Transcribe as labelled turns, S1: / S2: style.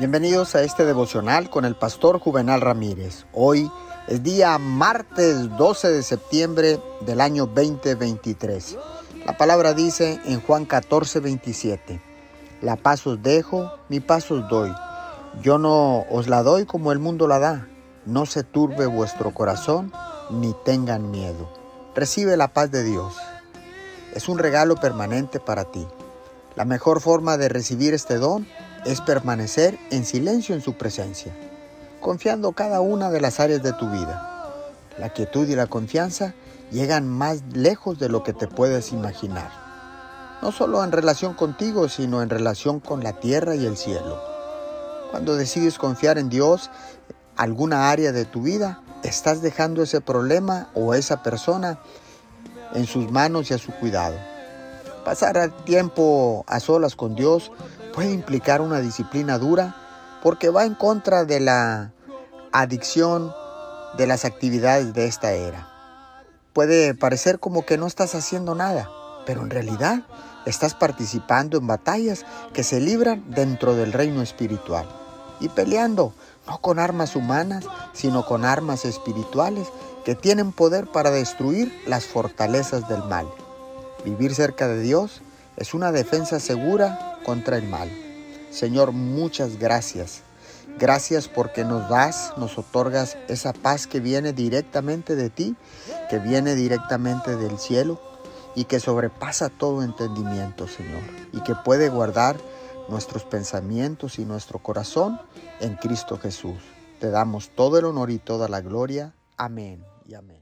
S1: Bienvenidos a este devocional con el pastor Juvenal Ramírez. Hoy es día martes 12 de septiembre del año 2023. La palabra dice en Juan 14, 27, La paz os dejo, mi paz os doy. Yo no os la doy como el mundo la da. No se turbe vuestro corazón ni tengan miedo. Recibe la paz de Dios. Es un regalo permanente para ti. La mejor forma de recibir este don es permanecer en silencio en su presencia, confiando cada una de las áreas de tu vida. La quietud y la confianza llegan más lejos de lo que te puedes imaginar, no solo en relación contigo, sino en relación con la tierra y el cielo. Cuando decides confiar en Dios, alguna área de tu vida, estás dejando ese problema o esa persona en sus manos y a su cuidado. Pasar tiempo a solas con Dios puede implicar una disciplina dura porque va en contra de la adicción de las actividades de esta era. Puede parecer como que no estás haciendo nada, pero en realidad estás participando en batallas que se libran dentro del reino espiritual y peleando no con armas humanas, sino con armas espirituales que tienen poder para destruir las fortalezas del mal. Vivir cerca de Dios es una defensa segura contra el mal. Señor, muchas gracias. Gracias porque nos das, nos otorgas esa paz que viene directamente de ti, que viene directamente del cielo y que sobrepasa todo entendimiento, Señor, y que puede guardar nuestros pensamientos y nuestro corazón en Cristo Jesús. Te damos todo el honor y toda la gloria. Amén y amén.